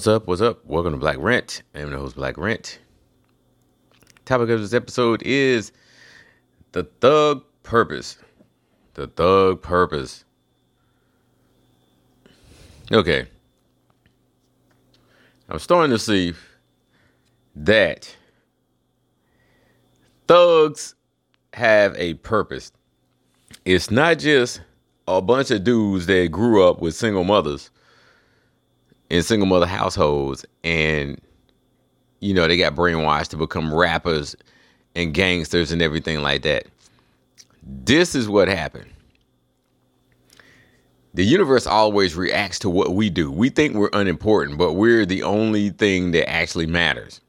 What's up? What's up? Welcome to Black Rant. I'm the host, Black Rant. Topic of this episode is the thug purpose. The thug purpose. Okay. I'm starting to see that thugs have a purpose. It's not just a bunch of dudes that grew up with single mothers in single mother households and you know they got brainwashed to become rappers and gangsters and everything like that. This is what happened. The universe always reacts to what we do. We think we're unimportant but we're the only thing that actually matters.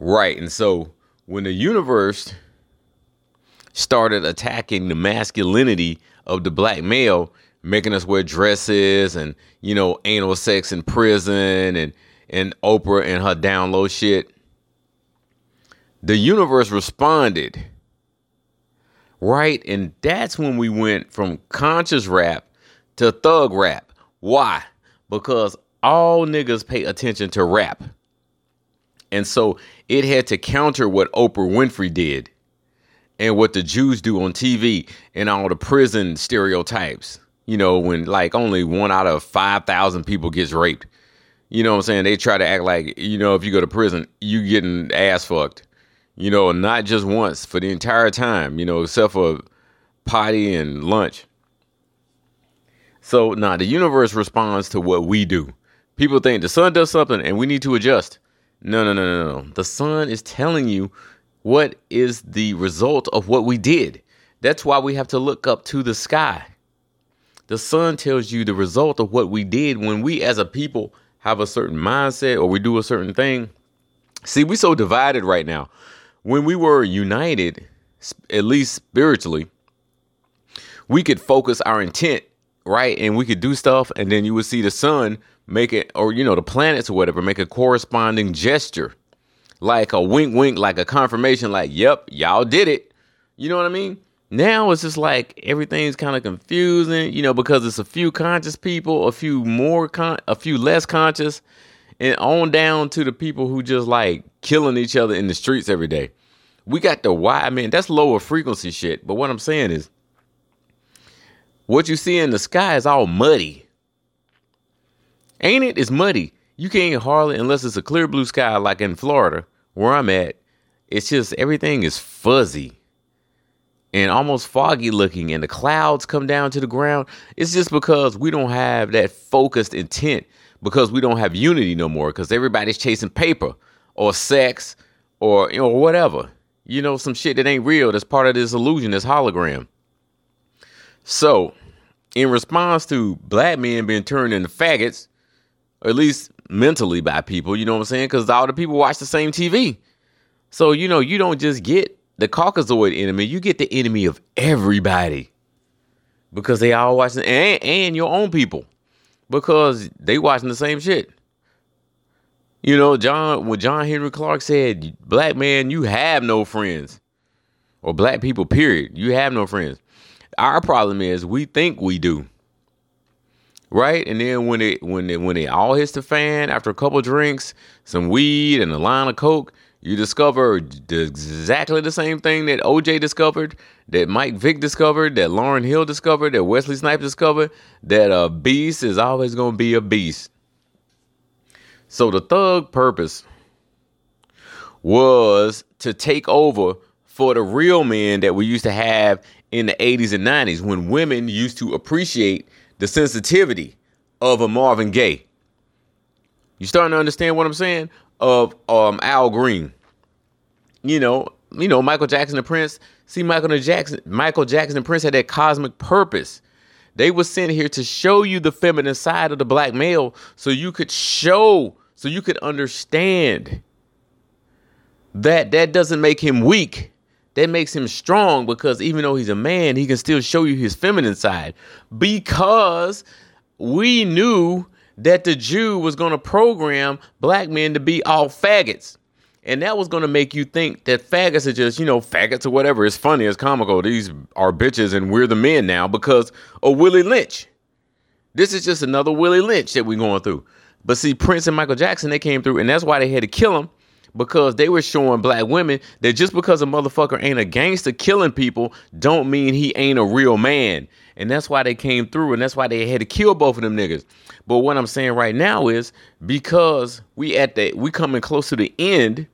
Right and so when the universe started attacking the masculinity of the black male making us wear dresses and you know anal sex in prison and and Oprah and her down low shit. The universe responded. Right? And that's when we went from conscious rap to thug rap. Why? Because all niggas pay attention to rap. And so it had to counter what Oprah Winfrey did and what the Jews do on TV and all the prison stereotypes you know, when like only one out of 5,000 people gets raped. You know what I'm saying? They try to act like, you know, if you go to prison, you getting ass fucked. You know, not just once, for the entire time, you know, except for potty and lunch. So, nah, the universe responds to what we do. People think the sun does something and we need to adjust. No, no, no, no, no. The sun is telling you what is the result of what we did. That's why we have to look up to the sky. The sun tells you the result of what we did when we as a people have a certain mindset or we do a certain thing. See, we so divided right now. When we were united, at least spiritually, we could focus our intent, right? And we could do stuff, and then you would see the sun make it, or you know, the planets or whatever, make a corresponding gesture. Like a wink wink, like a confirmation, like, yep, y'all did it. You know what I mean? Now it's just like everything's kind of confusing, you know, because it's a few conscious people, a few more con, a few less conscious, and on down to the people who just like killing each other in the streets every day. We got the why, I mean, that's lower frequency shit. But what I'm saying is, what you see in the sky is all muddy. Ain't it? It's muddy. You can't hardly, unless it's a clear blue sky like in Florida, where I'm at. It's just everything is fuzzy and almost foggy looking and the clouds come down to the ground it's just because we don't have that focused intent because we don't have unity no more because everybody's chasing paper or sex or you know whatever. You know some shit that ain't real that's part of this illusion this hologram. So in response to black men being turned into faggots or at least mentally by people you know what i'm saying? Because all the people watch the same tv so you know you don't just get the Caucasoid enemy, you get the enemy of everybody because they all watching and, and your own people because they watching the same shit. You know, John when John Henrik Clarke said, "Black man, you have no friends," or black people, period, you have no friends. Our problem is we think we do, right? And then when it when it when it all hits the fan after a couple drinks, some weed and a line of coke, you discover exactly the same thing that OJ discovered, that Mike Vick discovered, that Lauryn Hill discovered, that Wesley Snipes discovered, that a beast is always going to be a beast. So the thug purpose was to take over for the real men that we used to have in the 80s and 90s when women used to appreciate the sensitivity of a Marvin Gaye. You starting to understand what I'm saying? Of um, Al Green. You know, you know Michael Jackson and Prince. See, Michael Jackson, Michael Jackson and Prince had that cosmic purpose. They were sent here to show you the feminine side of the black male, so you could show, so you could understand that that doesn't make him weak. That makes him strong because even though he's a man, he can still show you his feminine side. Because we knew that the Jew was going to program black men to be all faggots. And that was going to make you think that faggots are just, you know, faggots or whatever. It's funny, it's comical. These are bitches and we're the men now because of Willie Lynch. This is just another Willie Lynch that we're going through. But see, Prince and Michael Jackson, they came through, and that's why they had to kill him because they were showing black women that just because a motherfucker ain't a gangster killing people don't mean he ain't a real man. And that's why they came through, and that's why they had to kill both of them niggas. But what I'm saying right now is because we at the we coming close to the end,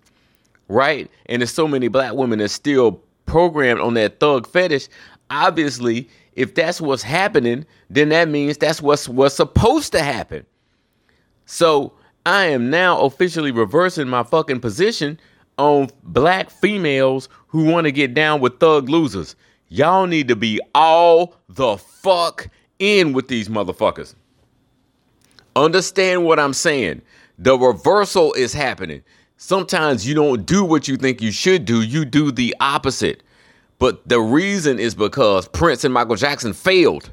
right? And there's so many black women that still programmed on that thug fetish. Obviously, if that's what's happening, then that means that's what's what's supposed to happen. So I am now officially reversing my fucking position on black females who want to get down with thug losers. Y'all need to be all the fuck in with these motherfuckers. Understand what I'm saying. The reversal is happening. Sometimes you don't do what you think you should do, you do the opposite. But the reason is because Prince and Michael Jackson failed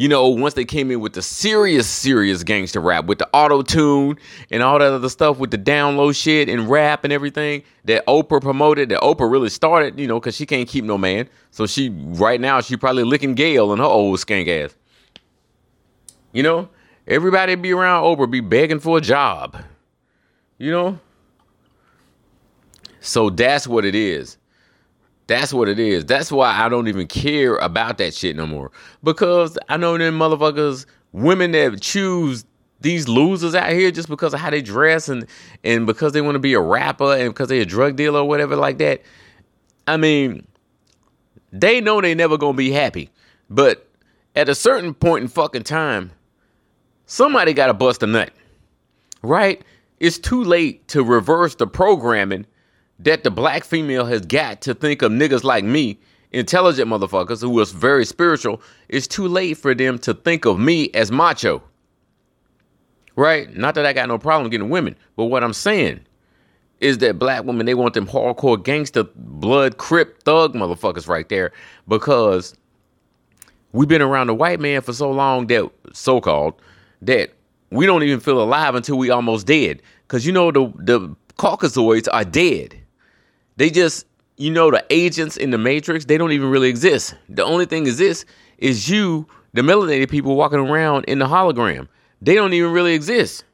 you know, once they came in with the serious, serious gangster rap with the auto tune and all that other stuff with the down low shit and rap and everything that Oprah promoted, that Oprah really started, you know, because she can't keep no man. So she, right now, she probably licking Gayle and her old skank ass. You know, everybody be around Oprah be begging for a job. You know? So that's what it is. That's what it is. That's why I don't even care about that shit no more. Because I know them motherfuckers, women that choose these losers out here just because of how they dress and and because they want to be a rapper and because they're a drug dealer or whatever like that. I mean, they know they never gonna be happy. But at a certain point in fucking time, somebody gotta bust a nut. Right? It's too late to reverse the programming that the black female has got to think of niggas like me, intelligent motherfuckers who was very spiritual, it's too late for them to think of me as macho. Right? Not that I got no problem getting women, but what I'm saying is that black women, they want them hardcore gangster, blood, crip, thug motherfuckers right there because we've been around the white man for so long that, so called, that we don't even feel alive until we almost dead. Because you know, the, the Caucasoids are dead. They just, you know, the agents in the Matrix, they don't even really exist. The only thing exists is you, the melanated people walking around in the hologram. They don't even really exist.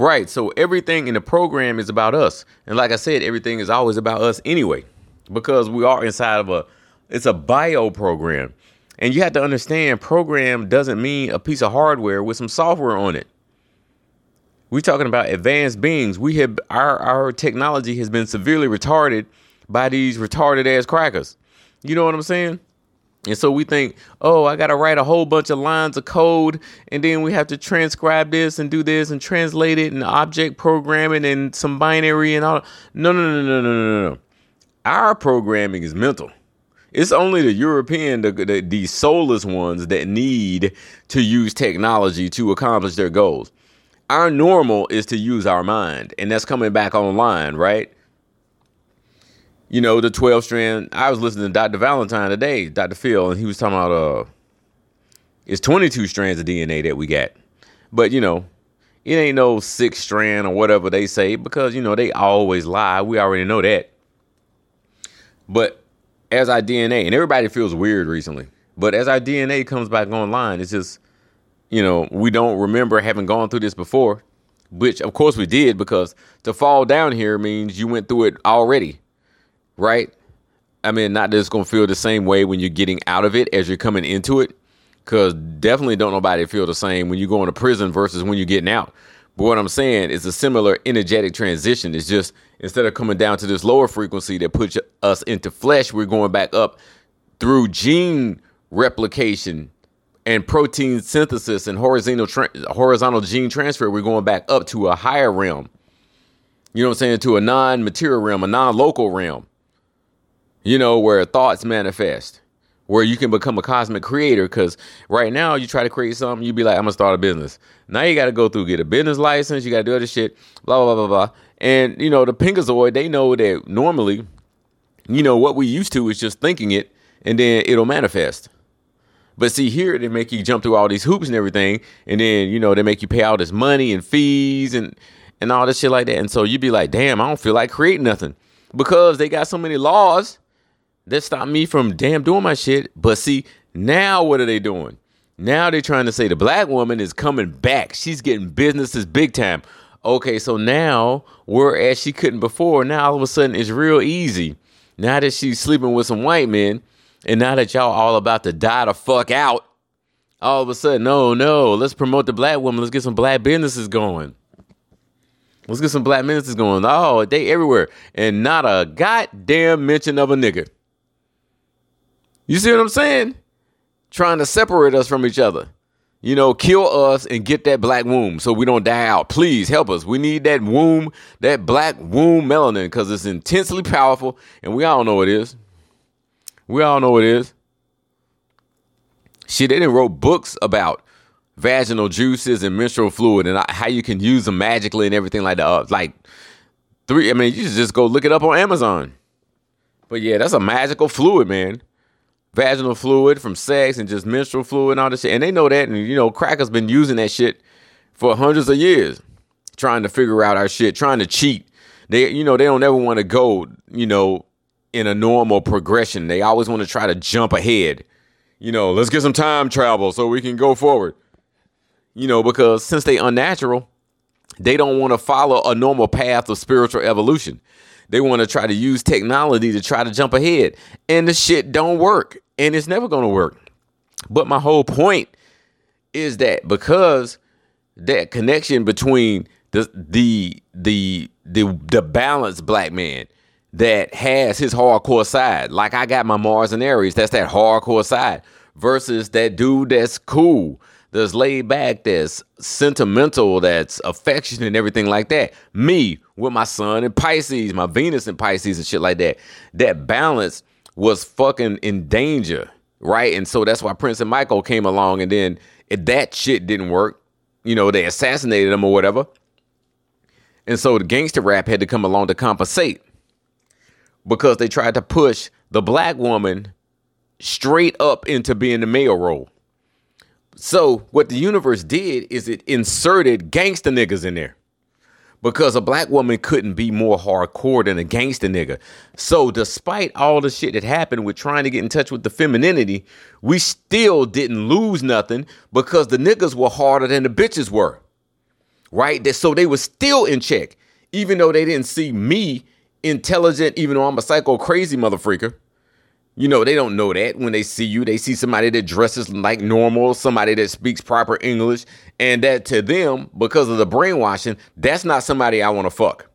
Right. So everything in the program is about us. And like I said, everything is always about us anyway, because we are inside of a, it's a bio program. And you have to understand program doesn't mean a piece of hardware with some software on it. We're talking about advanced beings. We have our our technology has been severely retarded by these retarded ass crackers. You know what I'm saying? And so we think, oh, I got to write a whole bunch of lines of code, and then we have to transcribe this and do this and translate it and object programming and some binary and all. No, no, no, no, no, no, no. Our programming is mental. It's only the European, the, the, the soulless ones that need to use technology to accomplish their goals our normal is to use our mind, and that's coming back online, right? You know, the 12 strand. I was listening to Dr. Valentine today, Dr. Phil, and he was talking about uh it's 22 strands of DNA that we got. But you know, it ain't no six strand or whatever they say because you know they always lie. We already know that. But as our DNA, and everybody feels weird recently, but as our DNA comes back online, it's just you know, we don't remember having gone through this before, which of course we did because to fall down here means you went through it already, right? I mean, not that it's gonna feel the same way when you're getting out of it as you're coming into it, because definitely don't nobody feel the same when you go into prison versus when you're getting out. But what I'm saying is a similar energetic transition. It's just instead of coming down to this lower frequency that puts us into flesh, we're going back up through gene replication and protein synthesis and horizontal tra- horizontal gene transfer, we're going back up to a higher realm. You know what I'm saying? To a non-material realm, a non-local realm. You know, where thoughts manifest, where you can become a cosmic creator. Because right now, you try to create something, you be like, I'm gonna start a business. Now you got to go through, get a business license, you got to do other shit, blah blah blah blah blah. And you know, the Pinkazoid, they know that normally, you know, what we used to is just thinking it, and then it'll manifest. But see, here they make you jump through all these hoops and everything, and then you know they make you pay all this money and fees and and all this shit like that. And so you'd be like, damn, I don't feel like creating nothing because they got so many laws that stop me from damn doing my shit. But see, now what are they doing? Now they're trying to say the black woman is coming back. She's getting businesses big time. Okay, so now whereas she couldn't before, now all of a sudden it's real easy. Now that she's sleeping with some white men, and now that y'all all about to die the fuck out, all of a sudden, no, no, let's promote the black woman. Let's get some black businesses going. Let's get some black businesses going. Oh, they everywhere. And not a goddamn mention of a nigga. You see what I'm saying? Trying to separate us from each other. You know, kill us and get that black womb so we don't die out. Please help us. We need that womb, that black womb melanin, because it's intensely powerful, and we all know it is. We all know it is. Shit, they didn't wrote books about vaginal juices and menstrual fluid and how you can use them magically and everything like that. Uh, like three, I mean, you should just go look it up on Amazon. But yeah, that's a magical fluid, man. Vaginal fluid from sex and just menstrual fluid and all this shit. And they know that. And, you know, crackers been using that shit for hundreds of years, trying to figure out our shit, trying to cheat. They, you know, they don't ever want to go, you know, in a normal progression. They always want to try to jump ahead you know, let's get some time travel so we can go forward. You know, because since they unnatural, they don't want to follow a normal path of spiritual evolution. They want to try to use technology to try to jump ahead. And the shit don't work. And it's never going to work. But my whole point is that because that connection between the the the the, the balanced black man that has his hardcore side. Like I got my Mars and Aries, that's that hardcore side, versus that dude that's cool, that's laid back, that's sentimental, that's affectionate and everything like that. Me with my sun and Pisces, my Venus and Pisces and shit like that. That balance was fucking in danger, right? And so that's why Prince and Michael came along, and then if that shit didn't work, you know, they assassinated him or whatever. And so the gangster rap had to come along to compensate because they tried to push the black woman straight up into being the male role. So what the universe did is it inserted gangster niggas in there. Because a black woman couldn't be more hardcore than a gangster nigga. So despite all the shit that happened with trying to get in touch with the femininity, we still didn't lose nothing because the niggas were harder than the bitches were. Right? So they were still in check. Even though they didn't see me intelligent, even though I'm a psycho crazy motherfucker. You know, they don't know that when they see you. They see somebody that dresses like normal, somebody that speaks proper English, and that to them, because of the brainwashing, that's not somebody I want to fuck.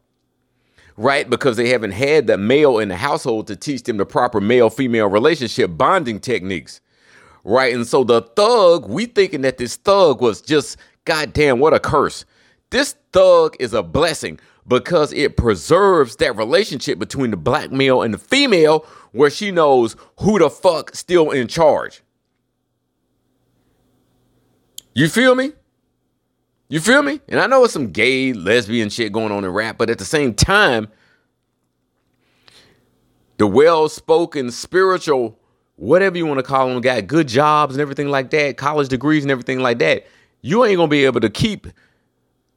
Right? Because they haven't had the male in the household to teach them the proper male female relationship bonding techniques. Right? And so the thug, we thinking that this thug was just, goddamn, what a curse. This thug is a blessing because it preserves that relationship between the black male and the female where she knows who the fuck still in charge. You feel me? You feel me? And I know it's some gay, lesbian shit going on in rap, but at the same time, the well spoken, spiritual, whatever you want to call them, got good jobs and everything like that, college degrees and everything like that. You ain't gonna be able to keep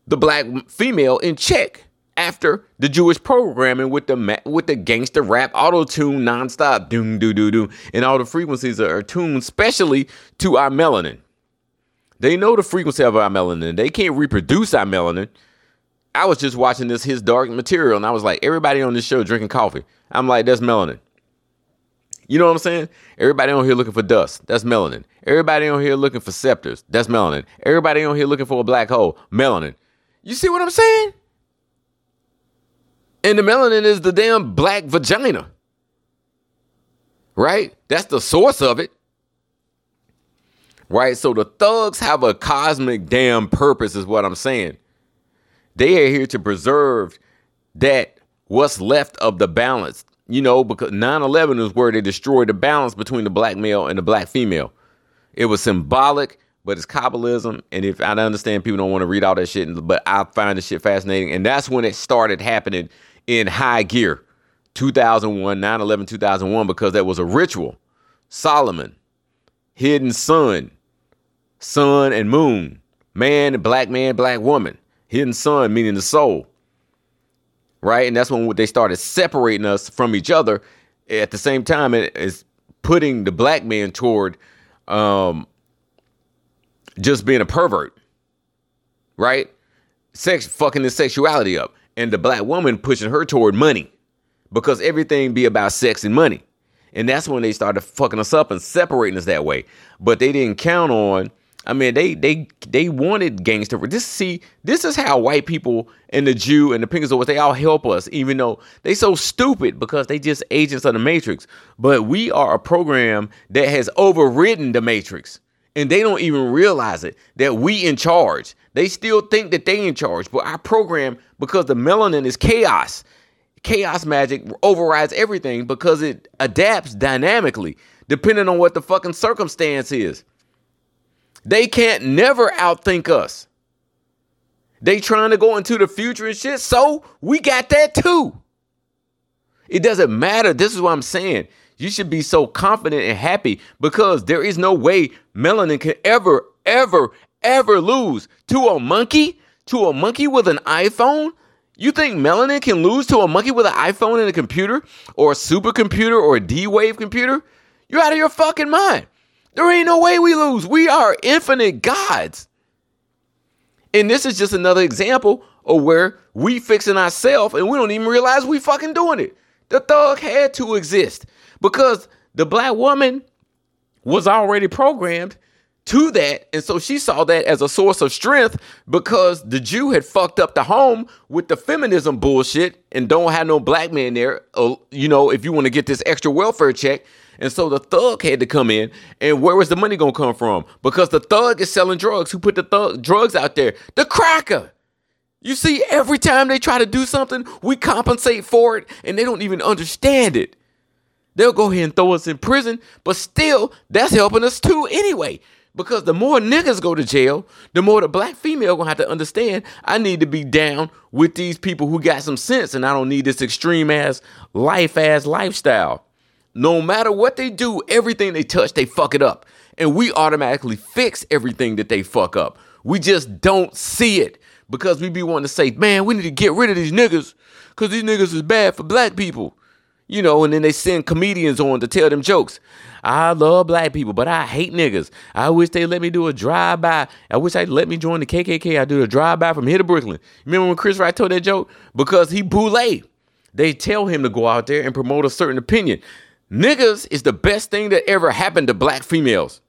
the black female in check after the Jewish programming with the with the gangster rap auto tune nonstop, doom doo doo doo, and all the frequencies are tuned specially to our melanin. They know the frequency of our melanin. They can't reproduce our melanin. I was just watching this his dark material, and I was like, everybody on this show drinking coffee. I'm like, that's melanin. You know what I'm saying? Everybody on here looking for dust. That's melanin. Everybody on here looking for scepters. That's melanin. Everybody on here looking for a black hole. Melanin. You see what I'm saying? And the melanin is the damn black vagina. Right? That's the source of it. Right? So the thugs have a cosmic damn purpose, is what I'm saying. They are here to preserve that what's left of the balance. You know, because 9 11 is where they destroyed the balance between the black male and the black female. It was symbolic, but it's Kabbalism. And if I understand people don't want to read all that shit, but I find the shit fascinating. And that's when it started happening in high gear 2001 9-11 2001 because that was a ritual. Solomon hidden sun sun and moon man black man black woman hidden sun meaning the soul right? And that's when they started separating us from each other. At the same time it is putting the black man toward um just being a pervert, right? Sex fucking his sexuality up, and the black woman pushing her toward money because everything be about sex and money. And that's when they started fucking us up and separating us that way. But they didn't count on I mean, they they they wanted gangster. This see, this is how white people and the Jew and the Pinkertons they all help us, even though they so stupid because they just agents of the Matrix. But we are a program that has overridden the Matrix, and they don't even realize it that we in charge. They still think that they in charge, but our program, because the melanin is chaos, chaos magic overrides everything because it adapts dynamically depending on what the fucking circumstance is. They can't never outthink us. They trying to go into the future and shit, so we got that too. It doesn't matter. This is what I'm saying. You should be so confident and happy because there is no way melanin can ever, ever, ever lose to a monkey, to a monkey with an iPhone. You think melanin can lose to a monkey with an iPhone and a computer or a supercomputer or a D-Wave computer? You're out of your fucking mind. There ain't no way we lose. We are infinite gods. And this is just another example of where we fixing ourselves and we don't even realize we fucking doing it. The thug had to exist because the black woman was already programmed to that. And so she saw that as a source of strength because the Jew had fucked up the home with the feminism bullshit and don't have no black man there. Uh, you know, if you want to get this extra welfare check, and so the thug had to come in. And where was the money going to come from? Because the thug is selling drugs. Who put the thug drugs out there? The cracker. You see, every time they try to do something, we compensate for it and they don't even understand it. They'll go ahead and throw us in prison, but still, that's helping us too anyway. Because the more niggas go to jail, the more the black female gonna have to understand I need to be down with these people who got some sense and I don't need this extreme ass life ass lifestyle. No matter what they do, everything they touch, they fuck it up. And we automatically fix everything that they fuck up. We just don't see it because we be wanting to say, man, we need to get rid of these niggas because these niggas is bad for black people. You know, and then they send comedians on to tell them jokes. I love black people, but I hate niggas. I wish they let me do a drive by. I wish they let me join the KKK. I do a drive by from here to Brooklyn. Remember when Chris Wright told that joke? Because he boule. They tell him to go out there and promote a certain opinion. Niggas is the best thing that ever happened to black females.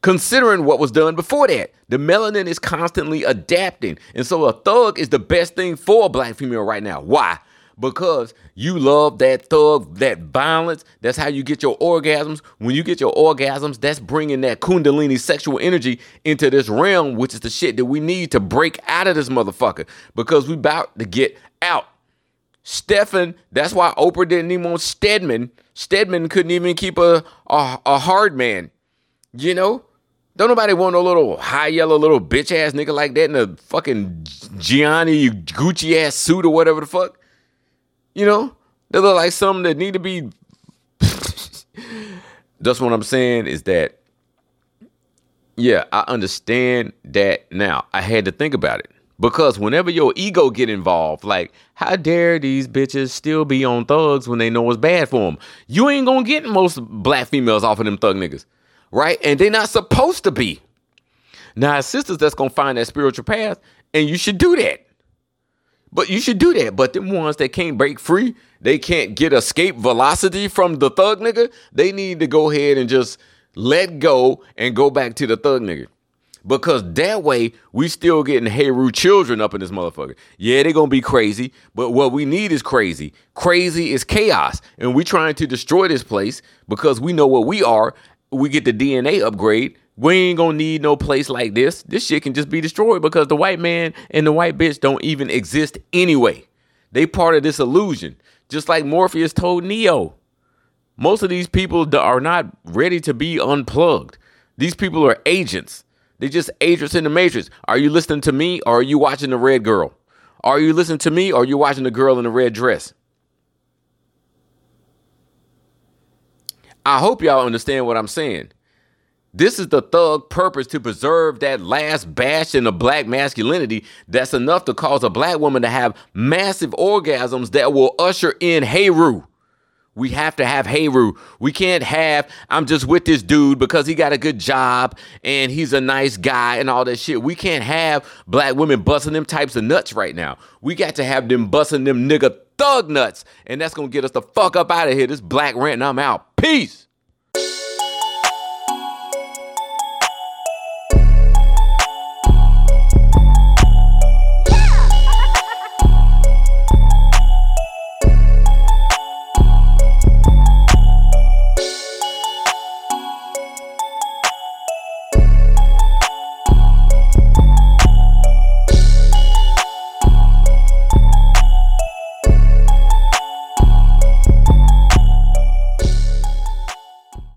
Considering what was done before that, the melanin is constantly adapting. And so a thug is the best thing for a black female right now. Why? Because you love that thug, that violence. That's how you get your orgasms. When you get your orgasms, that's bringing that Kundalini sexual energy into this realm, which is the shit that we need to break out of this motherfucker because we about to get out. Stefan, that's why Oprah didn't even want Stedman. Stedman couldn't even keep a, a, a hard man. You know? Don't nobody want a little high yellow little bitch ass nigga like that in a fucking Gianni Gucci ass suit or whatever the fuck. You know? They look like something that need to be. That's what I'm saying is that, yeah, I understand that now. I had to think about it. Because whenever your ego get involved, like how dare these bitches still be on thugs when they know it's bad for them? You ain't gonna get most black females off of them thug niggas, right? And they not supposed to be. Now, sisters that's gonna find that spiritual path, and you should do that. But you should do that. But them ones that can't break free, they can't get escape velocity from the thug nigga. They need to go ahead and just let go and go back to the thug nigga. Because that way we still getting Heru children up in this motherfucker. Yeah, they gonna be crazy, but what we need is crazy. Crazy is chaos. And we trying to destroy this place because we know what we are. We get the DNA upgrade. We ain't gonna need no place like this. This shit can just be destroyed because the white man and the white bitch don't even exist anyway. They part of this illusion. Just like Morpheus told Neo. Most of these people are not ready to be unplugged. These people are agents. They're just agents in the matrix. Are you listening to me or are you watching the red girl? Are you listening to me or are you watching the girl in the red dress? I hope y'all understand what I'm saying. This is the thug purpose to preserve that last bastion of black masculinity that's enough to cause a black woman to have massive orgasms that will usher in Heru We have to have Heru. We can't have, I'm just with this dude because he got a good job and he's a nice guy and all that shit. We can't have black women busting them types of nuts right now. We got to have them busting them nigga thug nuts. And that's going to get us the fuck up out of here. This black rant and I'm out. Peace.